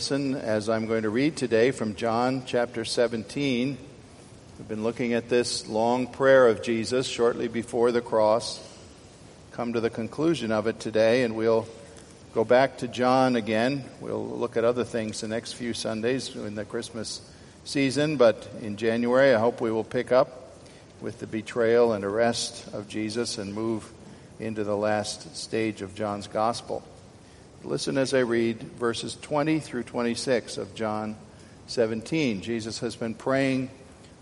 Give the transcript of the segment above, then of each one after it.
Listen as I'm going to read today from John chapter 17. We've been looking at this long prayer of Jesus shortly before the cross. Come to the conclusion of it today, and we'll go back to John again. We'll look at other things the next few Sundays in the Christmas season, but in January, I hope we will pick up with the betrayal and arrest of Jesus and move into the last stage of John's gospel. Listen as I read verses 20 through 26 of John 17. Jesus has been praying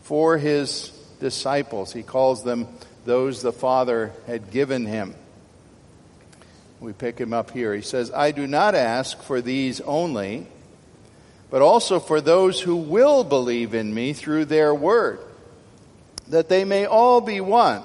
for his disciples. He calls them those the Father had given him. We pick him up here. He says, I do not ask for these only, but also for those who will believe in me through their word, that they may all be one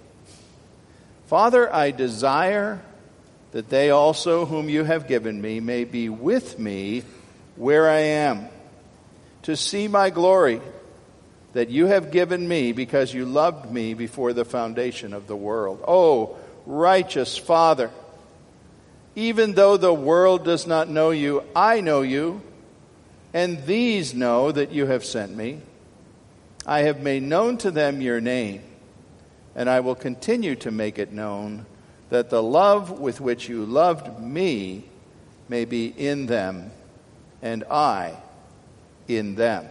Father, I desire that they also, whom you have given me, may be with me where I am, to see my glory that you have given me because you loved me before the foundation of the world. Oh, righteous Father, even though the world does not know you, I know you, and these know that you have sent me. I have made known to them your name and I will continue to make it known that the love with which you loved me may be in them, and I in them.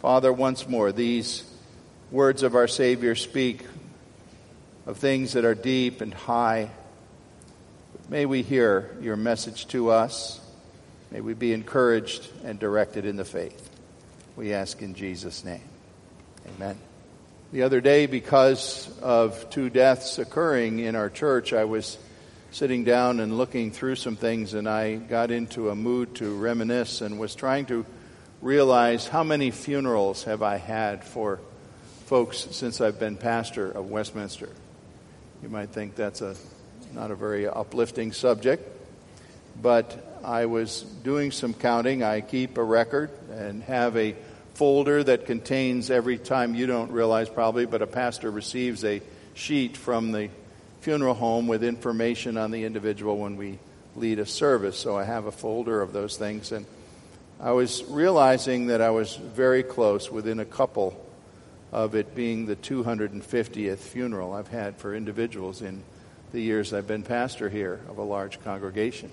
Father, once more, these words of our Savior speak of things that are deep and high. May we hear your message to us. May we be encouraged and directed in the faith. We ask in Jesus' name. Amen. The other day, because of two deaths occurring in our church, I was sitting down and looking through some things, and I got into a mood to reminisce and was trying to realize how many funerals have I had for folks since I've been pastor of Westminster. You might think that's a not a very uplifting subject, but I was doing some counting. I keep a record and have a folder that contains every time you don't realize probably, but a pastor receives a sheet from the funeral home with information on the individual when we lead a service. So I have a folder of those things. And I was realizing that I was very close, within a couple of it being the 250th funeral I've had for individuals in the years I've been pastor here of a large congregation.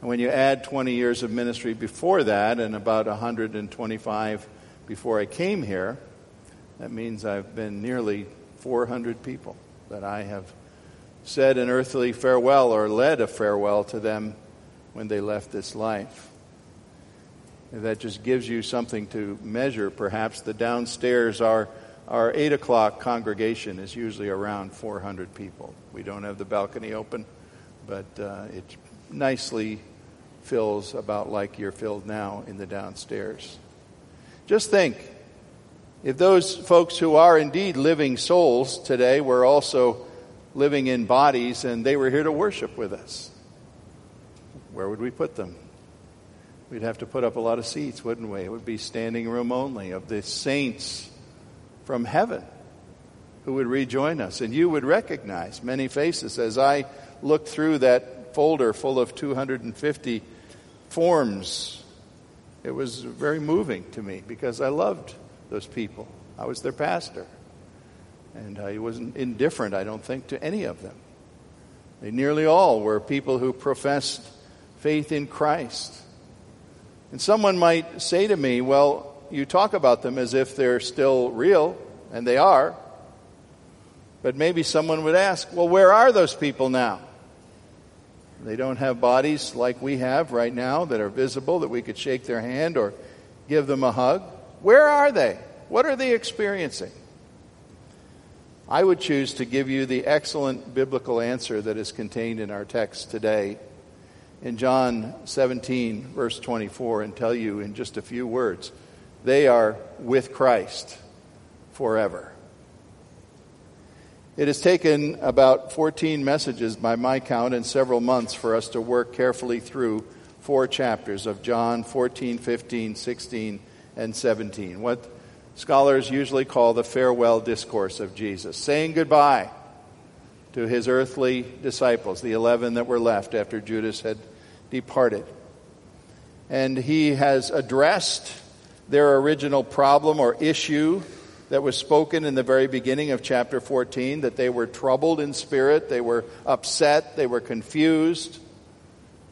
And when you add 20 years of ministry before that and about 125 before I came here, that means I've been nearly 400 people that I have said an earthly farewell or led a farewell to them when they left this life. And that just gives you something to measure, perhaps. The downstairs, our, our 8 o'clock congregation is usually around 400 people. We don't have the balcony open, but uh, it's nicely fills about like you're filled now in the downstairs. Just think if those folks who are indeed living souls today were also living in bodies and they were here to worship with us, where would we put them? We'd have to put up a lot of seats, wouldn't we? It would be standing room only of the saints from heaven who would rejoin us. And you would recognize many faces as I looked through that folder full of 250 forms. It was very moving to me because I loved those people. I was their pastor. And I wasn't indifferent, I don't think, to any of them. They nearly all were people who professed faith in Christ. And someone might say to me, well, you talk about them as if they're still real, and they are. But maybe someone would ask, well, where are those people now? They don't have bodies like we have right now that are visible, that we could shake their hand or give them a hug. Where are they? What are they experiencing? I would choose to give you the excellent biblical answer that is contained in our text today in John 17, verse 24, and tell you in just a few words they are with Christ forever. It has taken about 14 messages by my count and several months for us to work carefully through four chapters of John 14, 15, 16, and 17. What scholars usually call the farewell discourse of Jesus, saying goodbye to his earthly disciples, the 11 that were left after Judas had departed. And he has addressed their original problem or issue that was spoken in the very beginning of chapter 14 that they were troubled in spirit, they were upset, they were confused.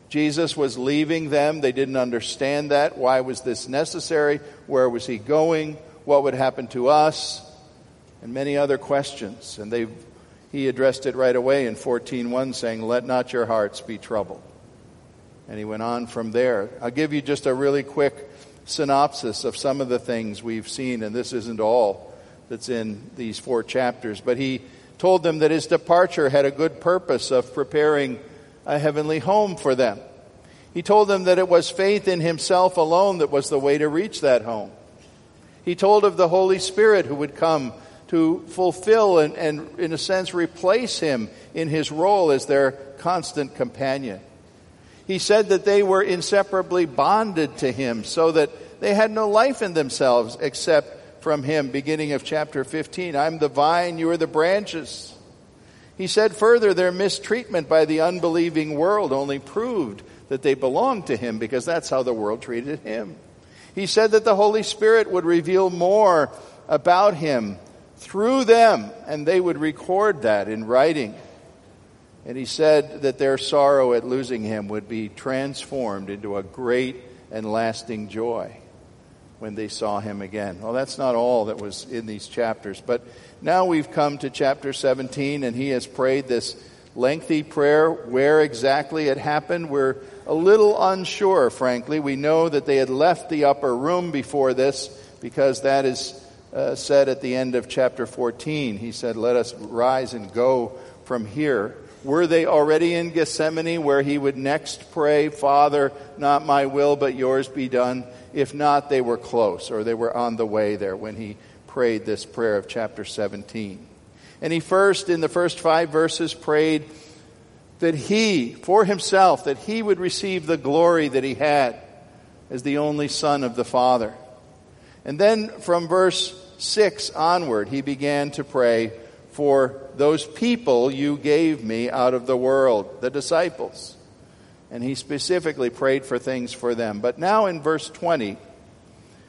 Jesus was leaving them. They didn't understand that. Why was this necessary? Where was he going? What would happen to us? And many other questions. And they, he addressed it right away in 14.1 saying, Let not your hearts be troubled. And he went on from there. I'll give you just a really quick synopsis of some of the things we've seen, and this isn't all that's in these four chapters. But he told them that his departure had a good purpose of preparing a heavenly home for them. He told them that it was faith in himself alone that was the way to reach that home. He told of the Holy Spirit who would come to fulfill and, and, in a sense, replace him in his role as their constant companion. He said that they were inseparably bonded to him so that they had no life in themselves except from him, beginning of chapter 15. I'm the vine, you are the branches. He said further, their mistreatment by the unbelieving world only proved that they belonged to him because that's how the world treated him. He said that the Holy Spirit would reveal more about him through them, and they would record that in writing. And he said that their sorrow at losing him would be transformed into a great and lasting joy when they saw him again. Well, that's not all that was in these chapters, but now we've come to chapter 17 and he has prayed this lengthy prayer. Where exactly it happened, we're a little unsure, frankly. We know that they had left the upper room before this because that is uh, said at the end of chapter 14. He said, Let us rise and go from here. Were they already in Gethsemane where he would next pray, Father, not my will, but yours be done? If not, they were close or they were on the way there when he prayed this prayer of chapter 17. And he first, in the first five verses, prayed that he, for himself, that he would receive the glory that he had as the only Son of the Father. And then from verse 6 onward, he began to pray for those people you gave me out of the world, the disciples. And he specifically prayed for things for them. But now in verse 20,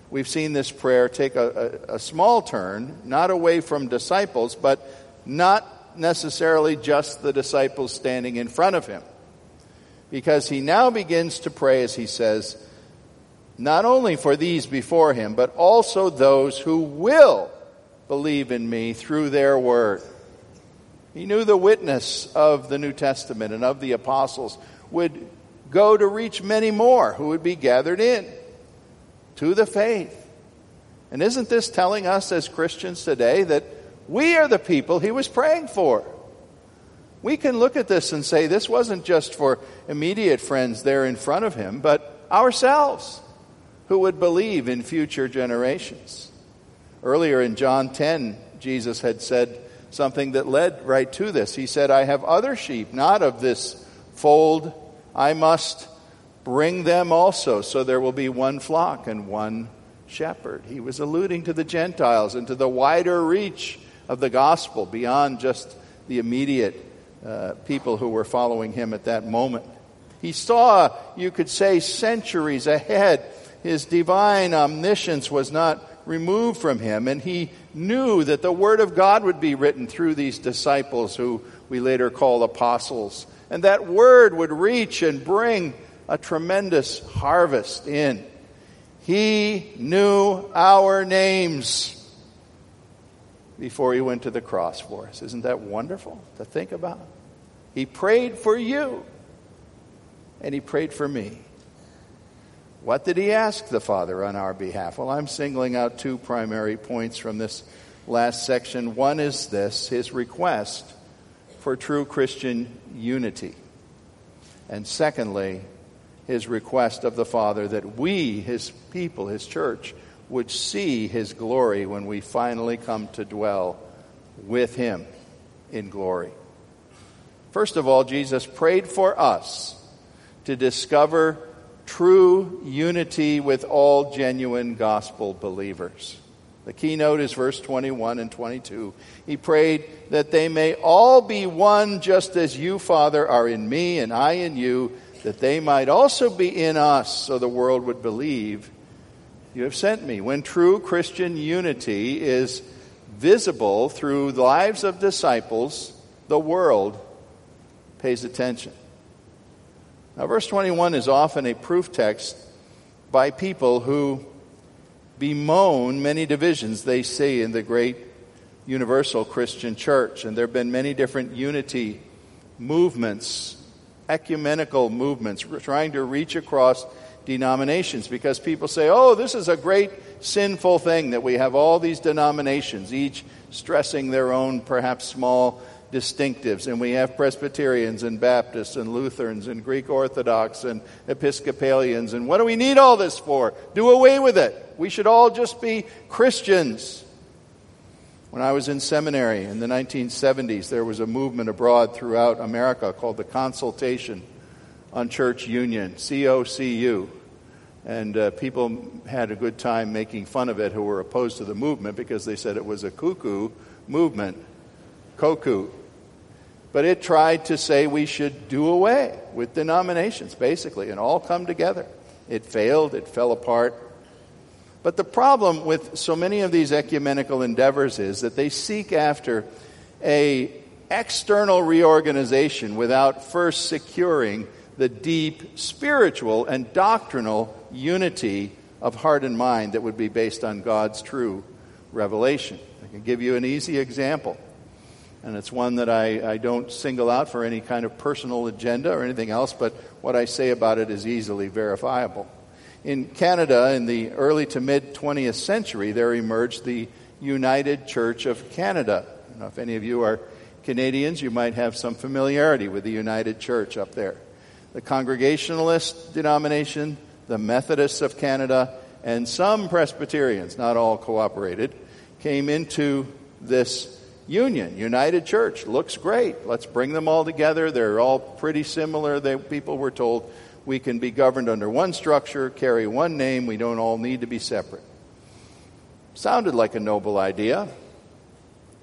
we've seen this prayer take a, a, a small turn, not away from disciples, but not necessarily just the disciples standing in front of him. Because he now begins to pray, as he says, not only for these before him, but also those who will believe in me through their word. He knew the witness of the New Testament and of the apostles would go to reach many more who would be gathered in to the faith. And isn't this telling us as Christians today that we are the people he was praying for? We can look at this and say this wasn't just for immediate friends there in front of him, but ourselves who would believe in future generations. Earlier in John 10, Jesus had said something that led right to this. He said, I have other sheep, not of this fold. I must bring them also, so there will be one flock and one shepherd. He was alluding to the Gentiles and to the wider reach of the gospel beyond just the immediate uh, people who were following him at that moment. He saw, you could say, centuries ahead. His divine omniscience was not removed from him, and he knew that the Word of God would be written through these disciples who we later call apostles. And that Word would reach and bring a tremendous harvest in. He knew our names before he went to the cross for us. Isn't that wonderful to think about? He prayed for you, and he prayed for me. What did he ask the Father on our behalf? Well, I'm singling out two primary points from this last section. One is this his request for true Christian unity. And secondly, his request of the Father that we, his people, his church, would see his glory when we finally come to dwell with him in glory. First of all, Jesus prayed for us to discover true unity with all genuine gospel believers. The keynote is verse 21 and 22. He prayed that they may all be one just as you, Father, are in me and I in you, that they might also be in us so the world would believe you have sent me. When true Christian unity is visible through the lives of disciples, the world pays attention. Now, verse 21 is often a proof text by people who bemoan many divisions they see in the great universal Christian church. And there have been many different unity movements, ecumenical movements, trying to reach across denominations because people say, oh, this is a great sinful thing that we have all these denominations, each stressing their own perhaps small distinctives. And we have Presbyterians and Baptists and Lutherans and Greek Orthodox and Episcopalians. And what do we need all this for? Do away with it. We should all just be Christians. When I was in seminary in the 1970s, there was a movement abroad throughout America called the Consultation on Church Union, COCU. And uh, people had a good time making fun of it who were opposed to the movement because they said it was a cuckoo movement, koku. But it tried to say we should do away with denominations, basically, and all come together. It failed, it fell apart. But the problem with so many of these ecumenical endeavors is that they seek after a external reorganization without first securing the deep spiritual and doctrinal unity of heart and mind that would be based on God's true revelation. I can give you an easy example, and it's one that I, I don't single out for any kind of personal agenda or anything else, but what I say about it is easily verifiable. In Canada, in the early to mid 20th century, there emerged the United Church of Canada. Now, if any of you are Canadians, you might have some familiarity with the United Church up there. The Congregationalist denomination the Methodists of Canada, and some Presbyterians, not all cooperated, came into this union. United Church looks great. Let's bring them all together. They're all pretty similar. They, people were told we can be governed under one structure, carry one name, we don't all need to be separate. Sounded like a noble idea,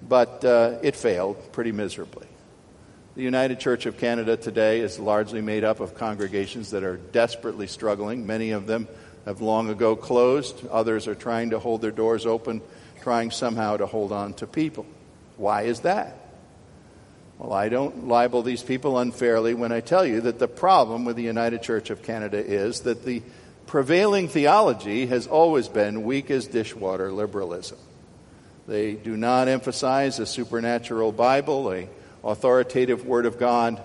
but uh, it failed pretty miserably. The United Church of Canada today is largely made up of congregations that are desperately struggling. Many of them have long ago closed. Others are trying to hold their doors open, trying somehow to hold on to people. Why is that? Well, I don't libel these people unfairly when I tell you that the problem with the United Church of Canada is that the prevailing theology has always been weak as dishwater liberalism. They do not emphasize a supernatural Bible, a authoritative Word of God,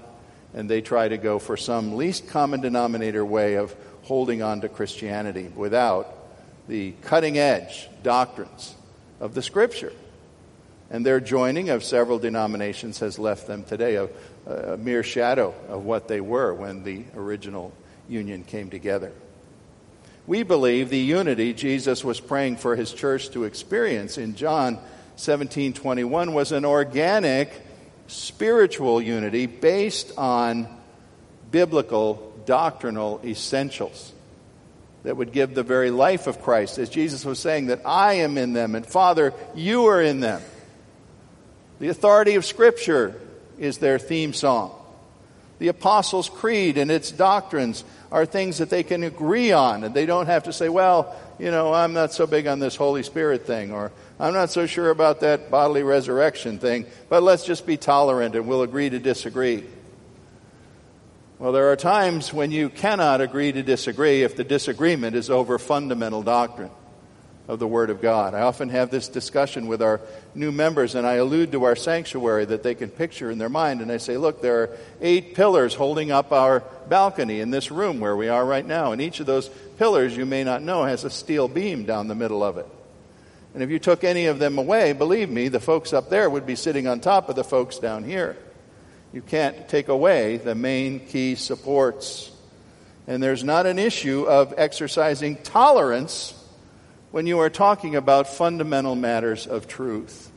and they try to go for some least common denominator way of holding on to Christianity without the cutting edge doctrines of the Scripture. And their joining of several denominations has left them today a, a mere shadow of what they were when the original union came together. We believe the unity Jesus was praying for his church to experience in John 17:21 was an organic spiritual unity based on biblical doctrinal essentials that would give the very life of Christ. As Jesus was saying, that I am in them, and Father, you are in them. The authority of Scripture is their theme song. The Apostles' Creed and its doctrines are things that they can agree on, and they don't have to say, well, you know, I'm not so big on this Holy Spirit thing, or I'm not so sure about that bodily resurrection thing, but let's just be tolerant and we'll agree to disagree. Well, there are times when you cannot agree to disagree if the disagreement is over fundamental doctrine of the Word of God. I often have this discussion with our new members, and I allude to our sanctuary that they can picture in their mind. And I say, look, there are eight pillars holding up our balcony in this room where we are right now. And each of those pillars, you may not know, has a steel beam down the middle of it. And if you took any of them away, believe me, the folks up there would be sitting on top of the folks down here. You can't take away the main key supports. And there's not an issue of exercising tolerance when you are talking about fundamental matters of truth.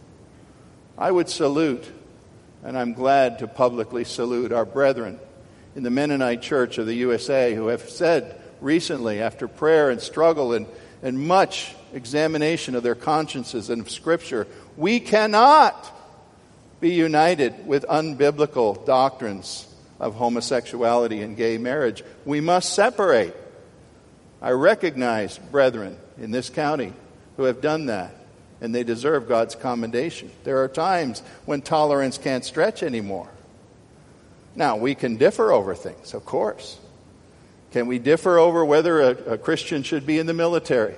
I would salute, and I'm glad to publicly salute our brethren in the Mennonite Church of the USA who have said recently, after prayer and struggle and, and much examination of their consciences and of Scripture, we cannot be united with unbiblical doctrines of homosexuality and gay marriage. We must separate. I recognize brethren in this county who have done that, and they deserve God's commendation. There are times when tolerance can't stretch anymore. Now, we can differ over things, of course. Can we differ over whether a, a Christian should be in the military?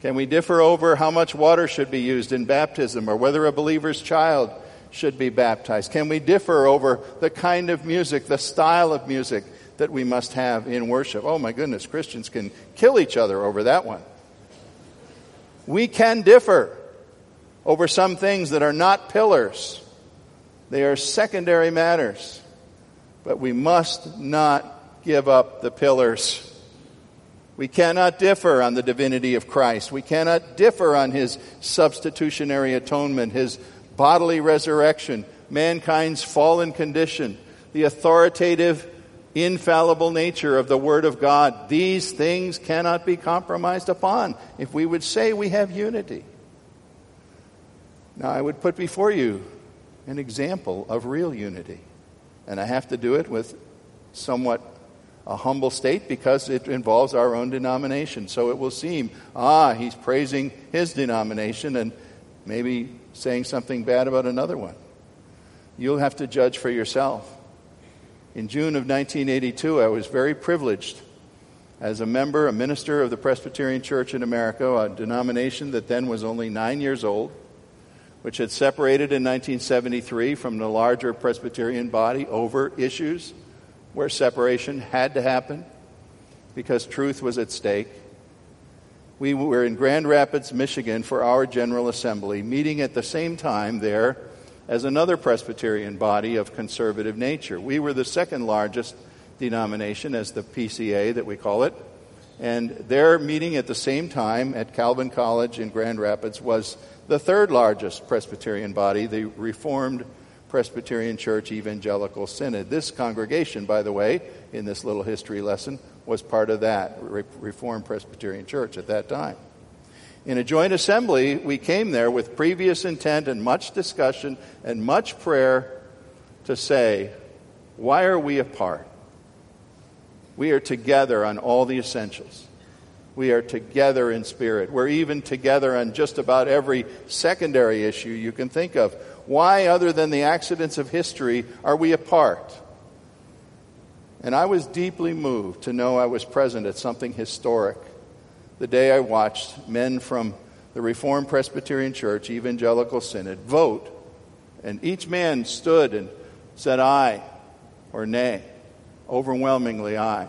Can we differ over how much water should be used in baptism or whether a believer's child should be baptized? Can we differ over the kind of music, the style of music that we must have in worship? Oh my goodness, Christians can kill each other over that one. We can differ over some things that are not pillars. They are secondary matters. But we must not give up the pillars. We cannot differ on the divinity of Christ. We cannot differ on his substitutionary atonement, his bodily resurrection, mankind's fallen condition, the authoritative, infallible nature of the Word of God. These things cannot be compromised upon if we would say we have unity. Now, I would put before you an example of real unity. And I have to do it with somewhat a humble state because it involves our own denomination. So it will seem, ah, he's praising his denomination and maybe saying something bad about another one. You'll have to judge for yourself. In June of 1982, I was very privileged as a member, a minister of the Presbyterian Church in America, a denomination that then was only nine years old, which had separated in 1973 from the larger Presbyterian body over issues where separation had to happen because truth was at stake. We were in Grand Rapids, Michigan for our General Assembly, meeting at the same time there as another Presbyterian body of conservative nature. We were the second largest denomination, as the PCA that we call it, and their meeting at the same time at Calvin College in Grand Rapids was the third largest Presbyterian body, the Reformed Presbyterian Church Evangelical Synod. This congregation, by the way, in this little history lesson, was part of that Reformed Presbyterian Church at that time. In a joint assembly, we came there with previous intent and much discussion and much prayer to say, why are we apart? We are together on all the essentials. We are together in spirit. We're even together on just about every secondary issue you can think of. Why, other than the accidents of history, are we apart? And I was deeply moved to know I was present at something historic the day I watched men from the Reformed Presbyterian Church, Evangelical Synod, vote. And each man stood and said aye or nay, overwhelmingly aye,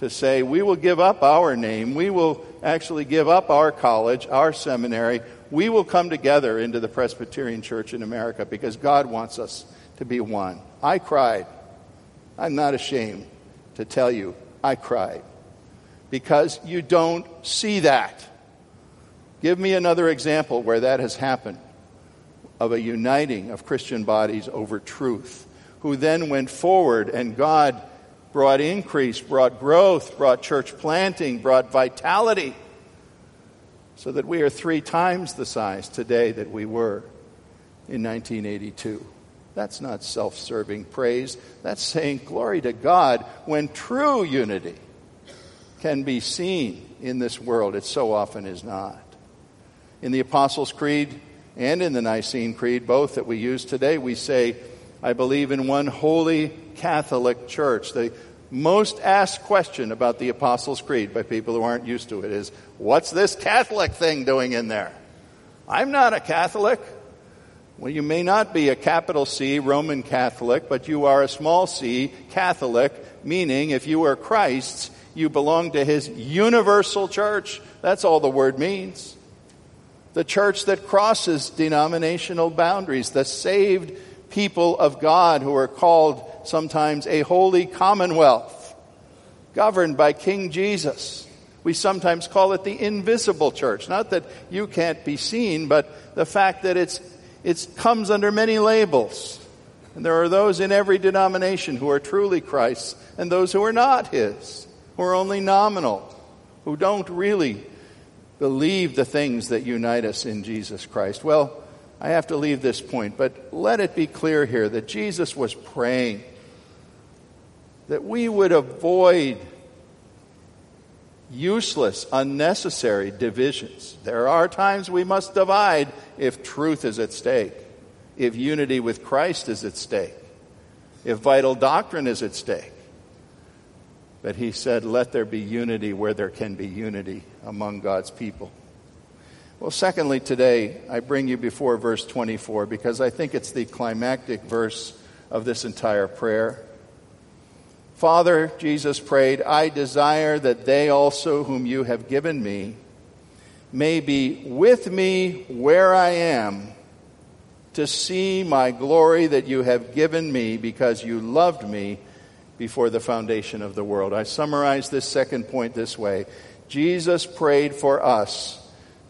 to say, we will give up our name, we will actually give up our college, our seminary, we will come together into the Presbyterian Church in America because God wants us to be one. I cried. I'm not ashamed to tell you I cried because you don't see that. Give me another example where that has happened of a uniting of Christian bodies over truth, who then went forward and God brought increase, brought growth, brought church planting, brought vitality, so that we are three times the size today that we were in 1982. That's not self serving praise. That's saying glory to God when true unity can be seen in this world. It so often is not. In the Apostles' Creed and in the Nicene Creed, both that we use today, we say, I believe in one holy Catholic Church. The most asked question about the Apostles' Creed by people who aren't used to it is, What's this Catholic thing doing in there? I'm not a Catholic. Well, you may not be a capital C Roman Catholic, but you are a small c Catholic, meaning if you are Christ's, you belong to his universal church. That's all the word means. The church that crosses denominational boundaries, the saved people of God who are called sometimes a holy commonwealth, governed by King Jesus. We sometimes call it the invisible church. Not that you can't be seen, but the fact that it's, it comes under many labels. And there are those in every denomination who are truly Christ's and those who are not His, who are only nominal, who don't really believe the things that unite us in Jesus Christ. Well, I have to leave this point, but let it be clear here that Jesus was praying that we would avoid useless, unnecessary divisions. There are times we must divide if truth is at stake, if unity with Christ is at stake, if vital doctrine is at stake. But he said, let there be unity where there can be unity among God's people. Well, secondly, today, I bring you before verse 24 because I think it's the climactic verse of this entire prayer. Father, Jesus prayed, I desire that they also, whom you have given me, may be with me where I am to see my glory that you have given me because you loved me before the foundation of the world. I summarize this second point this way Jesus prayed for us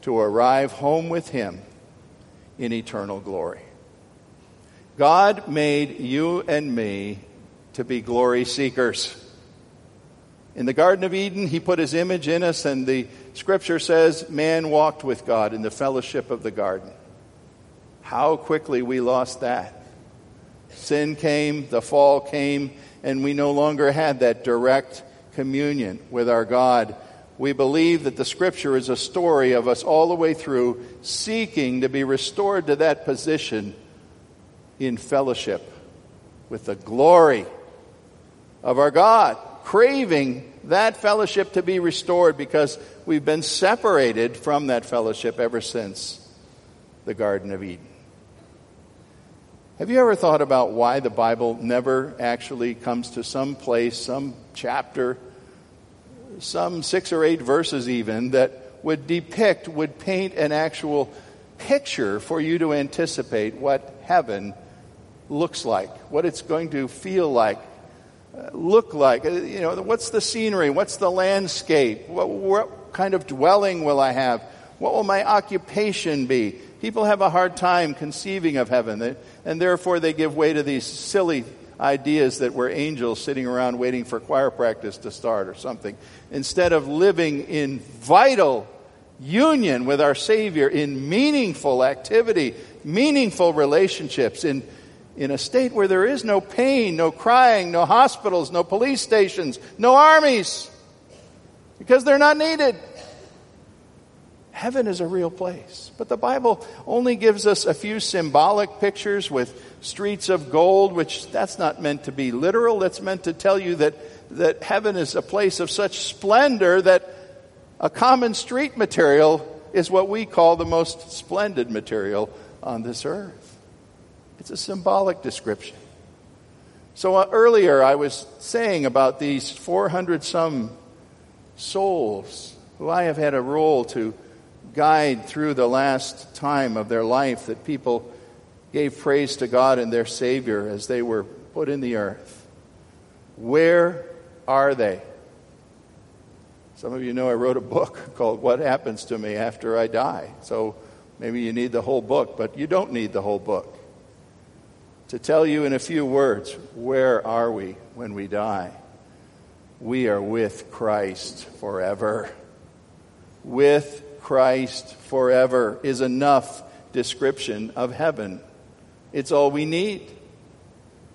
to arrive home with him in eternal glory. God made you and me to be glory seekers. In the Garden of Eden, he put his image in us, and the scripture says man walked with God in the fellowship of the garden. How quickly we lost that. Sin came, the fall came, and we no longer had that direct communion with our God. We believe that the scripture is a story of us all the way through seeking to be restored to that position in fellowship with the glory of our God, craving that fellowship to be restored because we've been separated from that fellowship ever since the Garden of Eden. Have you ever thought about why the Bible never actually comes to some place, some chapter, some six or eight verses even, that would depict, would paint an actual picture for you to anticipate what heaven looks like, what it's going to feel like, look like? Uh, you know, what's the scenery? What's the landscape? What, what kind of dwelling will I have? What will my occupation be? People have a hard time conceiving of heaven, and therefore they give way to these silly ideas that we're angels sitting around waiting for choir practice to start or something. Instead of living in vital union with our Savior in meaningful activity, meaningful relationships, in in a state where there is no pain, no crying, no hospitals, no police stations, no armies, because they're not needed. Heaven is a real place. But the Bible only gives us a few symbolic pictures with streets of gold, which that's not meant to be literal. That's meant to tell you that, that heaven is a place of such splendor that a common street material is what we call the most splendid material on this earth. It's a symbolic description. So uh, earlier I was saying about these 400 some souls who I have had a role to guide through the last time of their life that people gave praise to God and their Savior as they were put in the earth. Where are they? Some of you know I wrote a book called What Happens to Me After I Die. So maybe you need the whole book, but you don't need the whole book to tell you in a few words where are we when we die? We are with Christ forever. With Christ forever is enough description of heaven. It's all we need.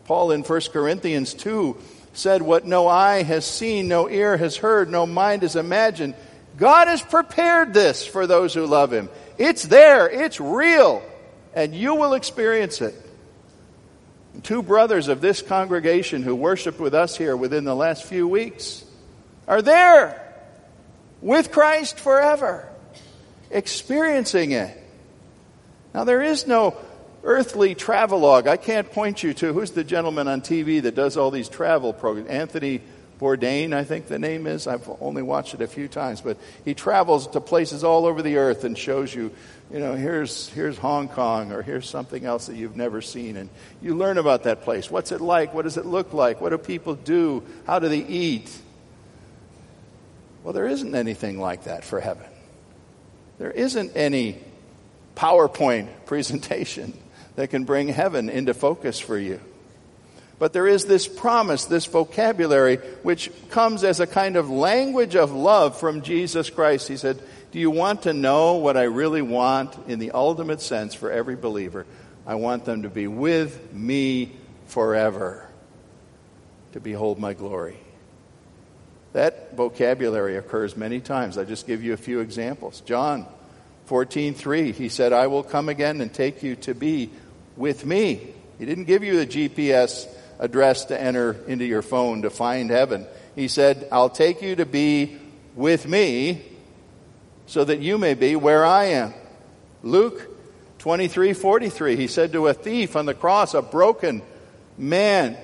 Paul in 1 Corinthians 2 said, What no eye has seen, no ear has heard, no mind has imagined. God has prepared this for those who love Him. It's there, it's real, and you will experience it. Two brothers of this congregation who worshiped with us here within the last few weeks are there with Christ forever, experiencing it. Now, there is no earthly travelogue. I can't point you to who's the gentleman on TV that does all these travel programs. Anthony Bourdain, I think the name is. I've only watched it a few times, but he travels to places all over the earth and shows you, you know, here's, here's Hong Kong or here's something else that you've never seen. And you learn about that place. What's it like? What does it look like? What do people do? How do they eat? Well, there isn't anything like that for heaven. There isn't any PowerPoint presentation that can bring heaven into focus for you. But there is this promise, this vocabulary, which comes as a kind of language of love from Jesus Christ. He said, Do you want to know what I really want in the ultimate sense for every believer? I want them to be with me forever, to behold my glory. That vocabulary occurs many times. I'll just give you a few examples. John 14:3, he said, "I will come again and take you to be with me." He didn't give you a GPS address to enter into your phone to find heaven. He said, I'll take you to be with me so that you may be where I am. Luke 23 43, he said to a thief on the cross, a broken man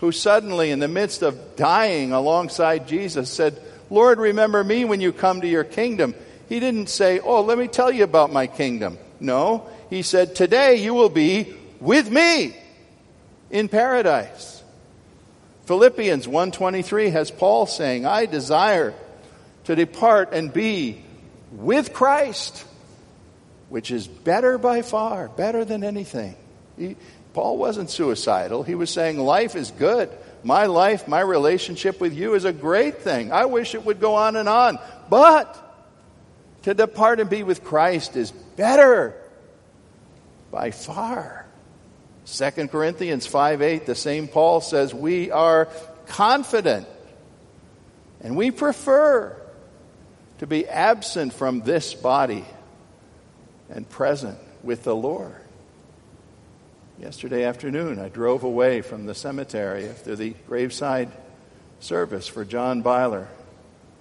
who suddenly, in the midst of dying alongside Jesus, said, Lord, remember me when you come to your kingdom. He didn't say, Oh, let me tell you about my kingdom. No, he said, Today you will be with me in paradise. Philippians 1:23 has Paul saying, "I desire to depart and be with Christ, which is better by far, better than anything." Paul wasn't suicidal. He was saying life is good. My life, my relationship with you is a great thing. I wish it would go on and on. But to depart and be with Christ is better by far. 2 Corinthians 5 8, the same Paul says, We are confident and we prefer to be absent from this body and present with the Lord. Yesterday afternoon, I drove away from the cemetery after the graveside service for John Byler,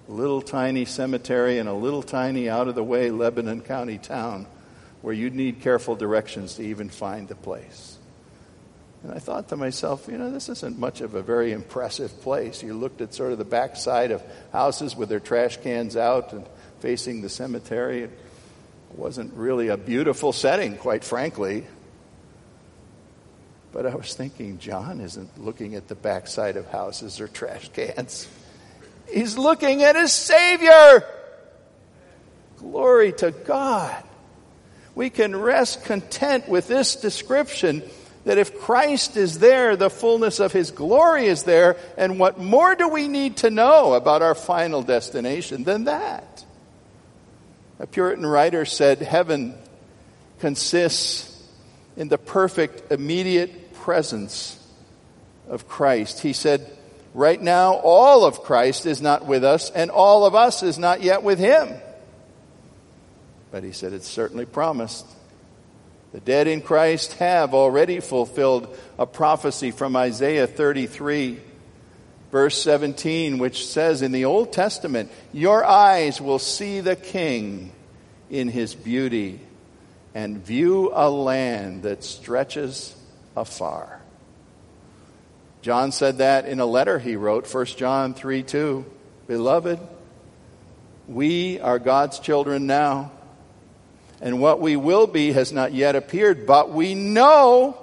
a little tiny cemetery in a little tiny, out of the way Lebanon County town where you'd need careful directions to even find the place. And I thought to myself, you know, this isn't much of a very impressive place. You looked at sort of the backside of houses with their trash cans out and facing the cemetery. It wasn't really a beautiful setting, quite frankly. But I was thinking, John isn't looking at the backside of houses or trash cans. He's looking at his Savior. Glory to God. We can rest content with this description that if Christ is there, the fullness of His glory is there, and what more do we need to know about our final destination than that? A Puritan writer said, Heaven consists in the perfect, immediate presence of Christ. He said, Right now, all of Christ is not with us, and all of us is not yet with Him. But he said, It's certainly promised. The dead in Christ have already fulfilled a prophecy from Isaiah 33, verse 17, which says in the Old Testament, Your eyes will see the King in his beauty and view a land that stretches afar. John said that in a letter he wrote, 1 John 3 2. Beloved, we are God's children now and what we will be has not yet appeared, but we know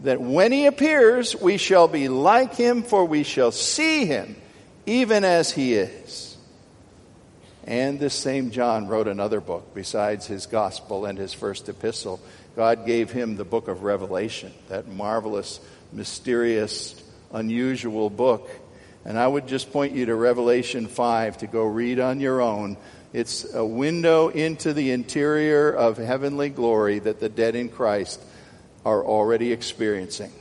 that when he appears, we shall be like him, for we shall see him even as he is. And this same John wrote another book besides his gospel and his first epistle. God gave him the book of Revelation, that marvelous, mysterious, unusual book. And I would just point you to Revelation 5 to go read on your own it's a window into the interior of heavenly glory that the dead in Christ are already experiencing.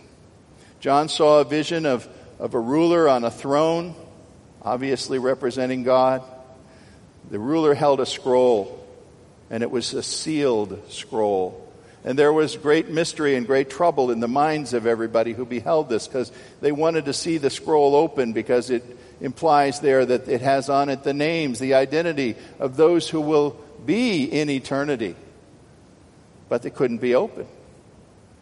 John saw a vision of, of a ruler on a throne, obviously representing God. The ruler held a scroll, and it was a sealed scroll. And there was great mystery and great trouble in the minds of everybody who beheld this because they wanted to see the scroll open because it implies there that it has on it the names, the identity of those who will be in eternity. But they couldn't be open.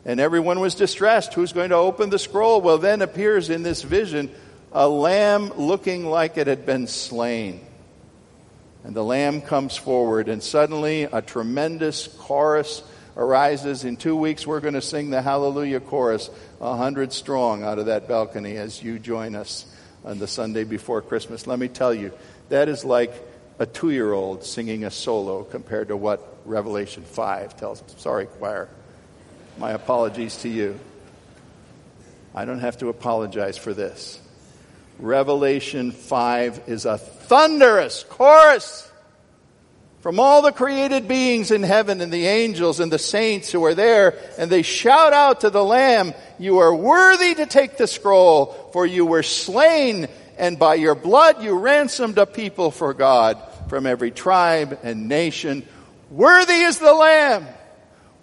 And everyone was distressed. Who's going to open the scroll? Well, then appears in this vision a lamb looking like it had been slain. And the lamb comes forward, and suddenly a tremendous chorus arises. In two weeks, we're going to sing the Hallelujah chorus, a hundred strong, out of that balcony as you join us on the Sunday before Christmas. Let me tell you, that is like a two year old singing a solo compared to what Revelation 5 tells us. Sorry, choir. My apologies to you. I don't have to apologize for this. Revelation 5 is a thunderous chorus from all the created beings in heaven and the angels and the saints who are there, and they shout out to the Lamb, You are worthy to take the scroll, for you were slain, and by your blood you ransomed a people for God from every tribe and nation. Worthy is the Lamb!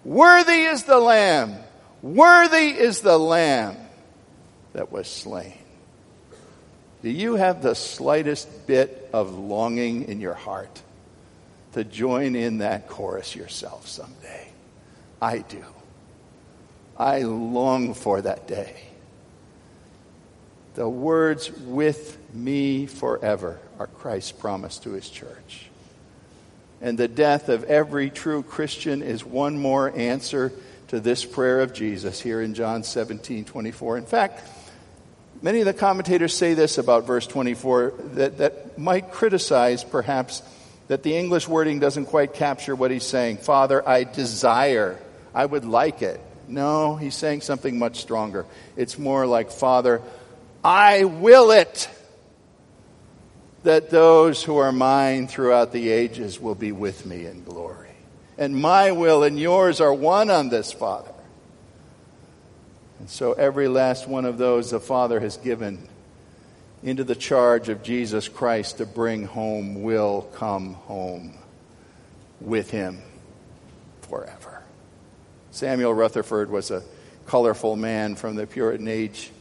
Worthy is the Lamb! Worthy is the Lamb that was slain. Do you have the slightest bit of longing in your heart? to join in that chorus yourself someday. I do. I long for that day. The words with me forever are Christ's promise to his church. And the death of every true Christian is one more answer to this prayer of Jesus here in John 17 24. In fact, many of the commentators say this about verse 24 that, that might criticize perhaps that the English wording doesn't quite capture what he's saying. Father, I desire, I would like it. No, he's saying something much stronger. It's more like, Father, I will it that those who are mine throughout the ages will be with me in glory. And my will and yours are one on this, Father. And so every last one of those the Father has given into the charge of Jesus Christ to bring home will come home with him forever. Samuel Rutherford was a colorful man from the Puritan age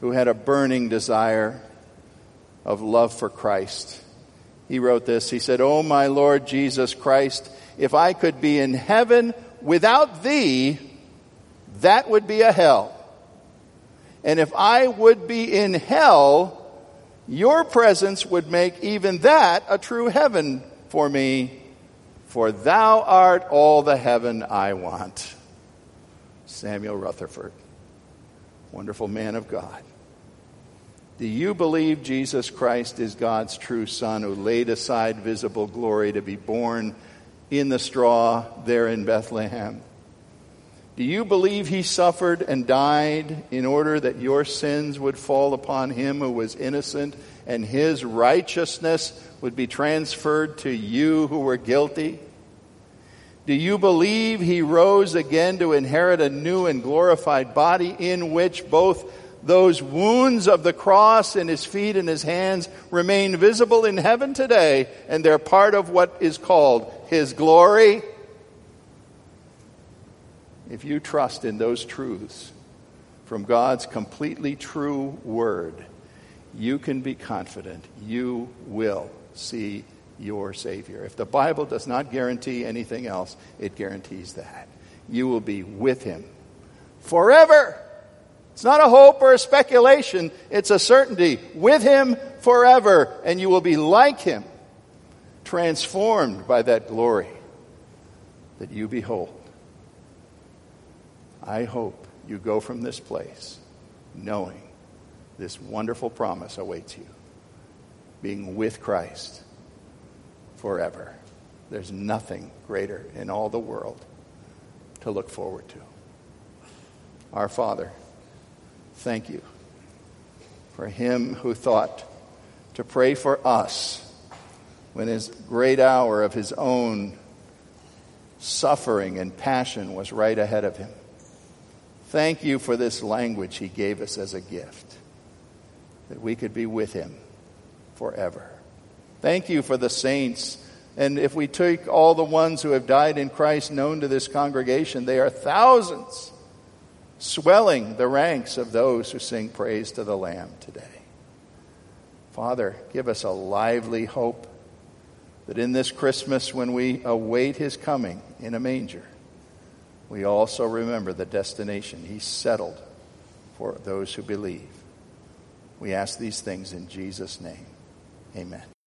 who had a burning desire of love for Christ. He wrote this. He said, Oh, my Lord Jesus Christ, if I could be in heaven without thee, that would be a hell. And if I would be in hell, your presence would make even that a true heaven for me, for thou art all the heaven I want. Samuel Rutherford, wonderful man of God. Do you believe Jesus Christ is God's true Son who laid aside visible glory to be born in the straw there in Bethlehem? Do you believe he suffered and died in order that your sins would fall upon him who was innocent and his righteousness would be transferred to you who were guilty? Do you believe he rose again to inherit a new and glorified body in which both those wounds of the cross in his feet and his hands remain visible in heaven today and they're part of what is called his glory? If you trust in those truths from God's completely true word, you can be confident you will see your Savior. If the Bible does not guarantee anything else, it guarantees that. You will be with Him forever. It's not a hope or a speculation, it's a certainty. With Him forever, and you will be like Him, transformed by that glory that you behold. I hope you go from this place knowing this wonderful promise awaits you being with Christ forever. There's nothing greater in all the world to look forward to. Our Father, thank you for him who thought to pray for us when his great hour of his own suffering and passion was right ahead of him. Thank you for this language he gave us as a gift, that we could be with him forever. Thank you for the saints. And if we take all the ones who have died in Christ known to this congregation, they are thousands, swelling the ranks of those who sing praise to the Lamb today. Father, give us a lively hope that in this Christmas, when we await his coming in a manger, we also remember the destination He settled for those who believe. We ask these things in Jesus' name. Amen.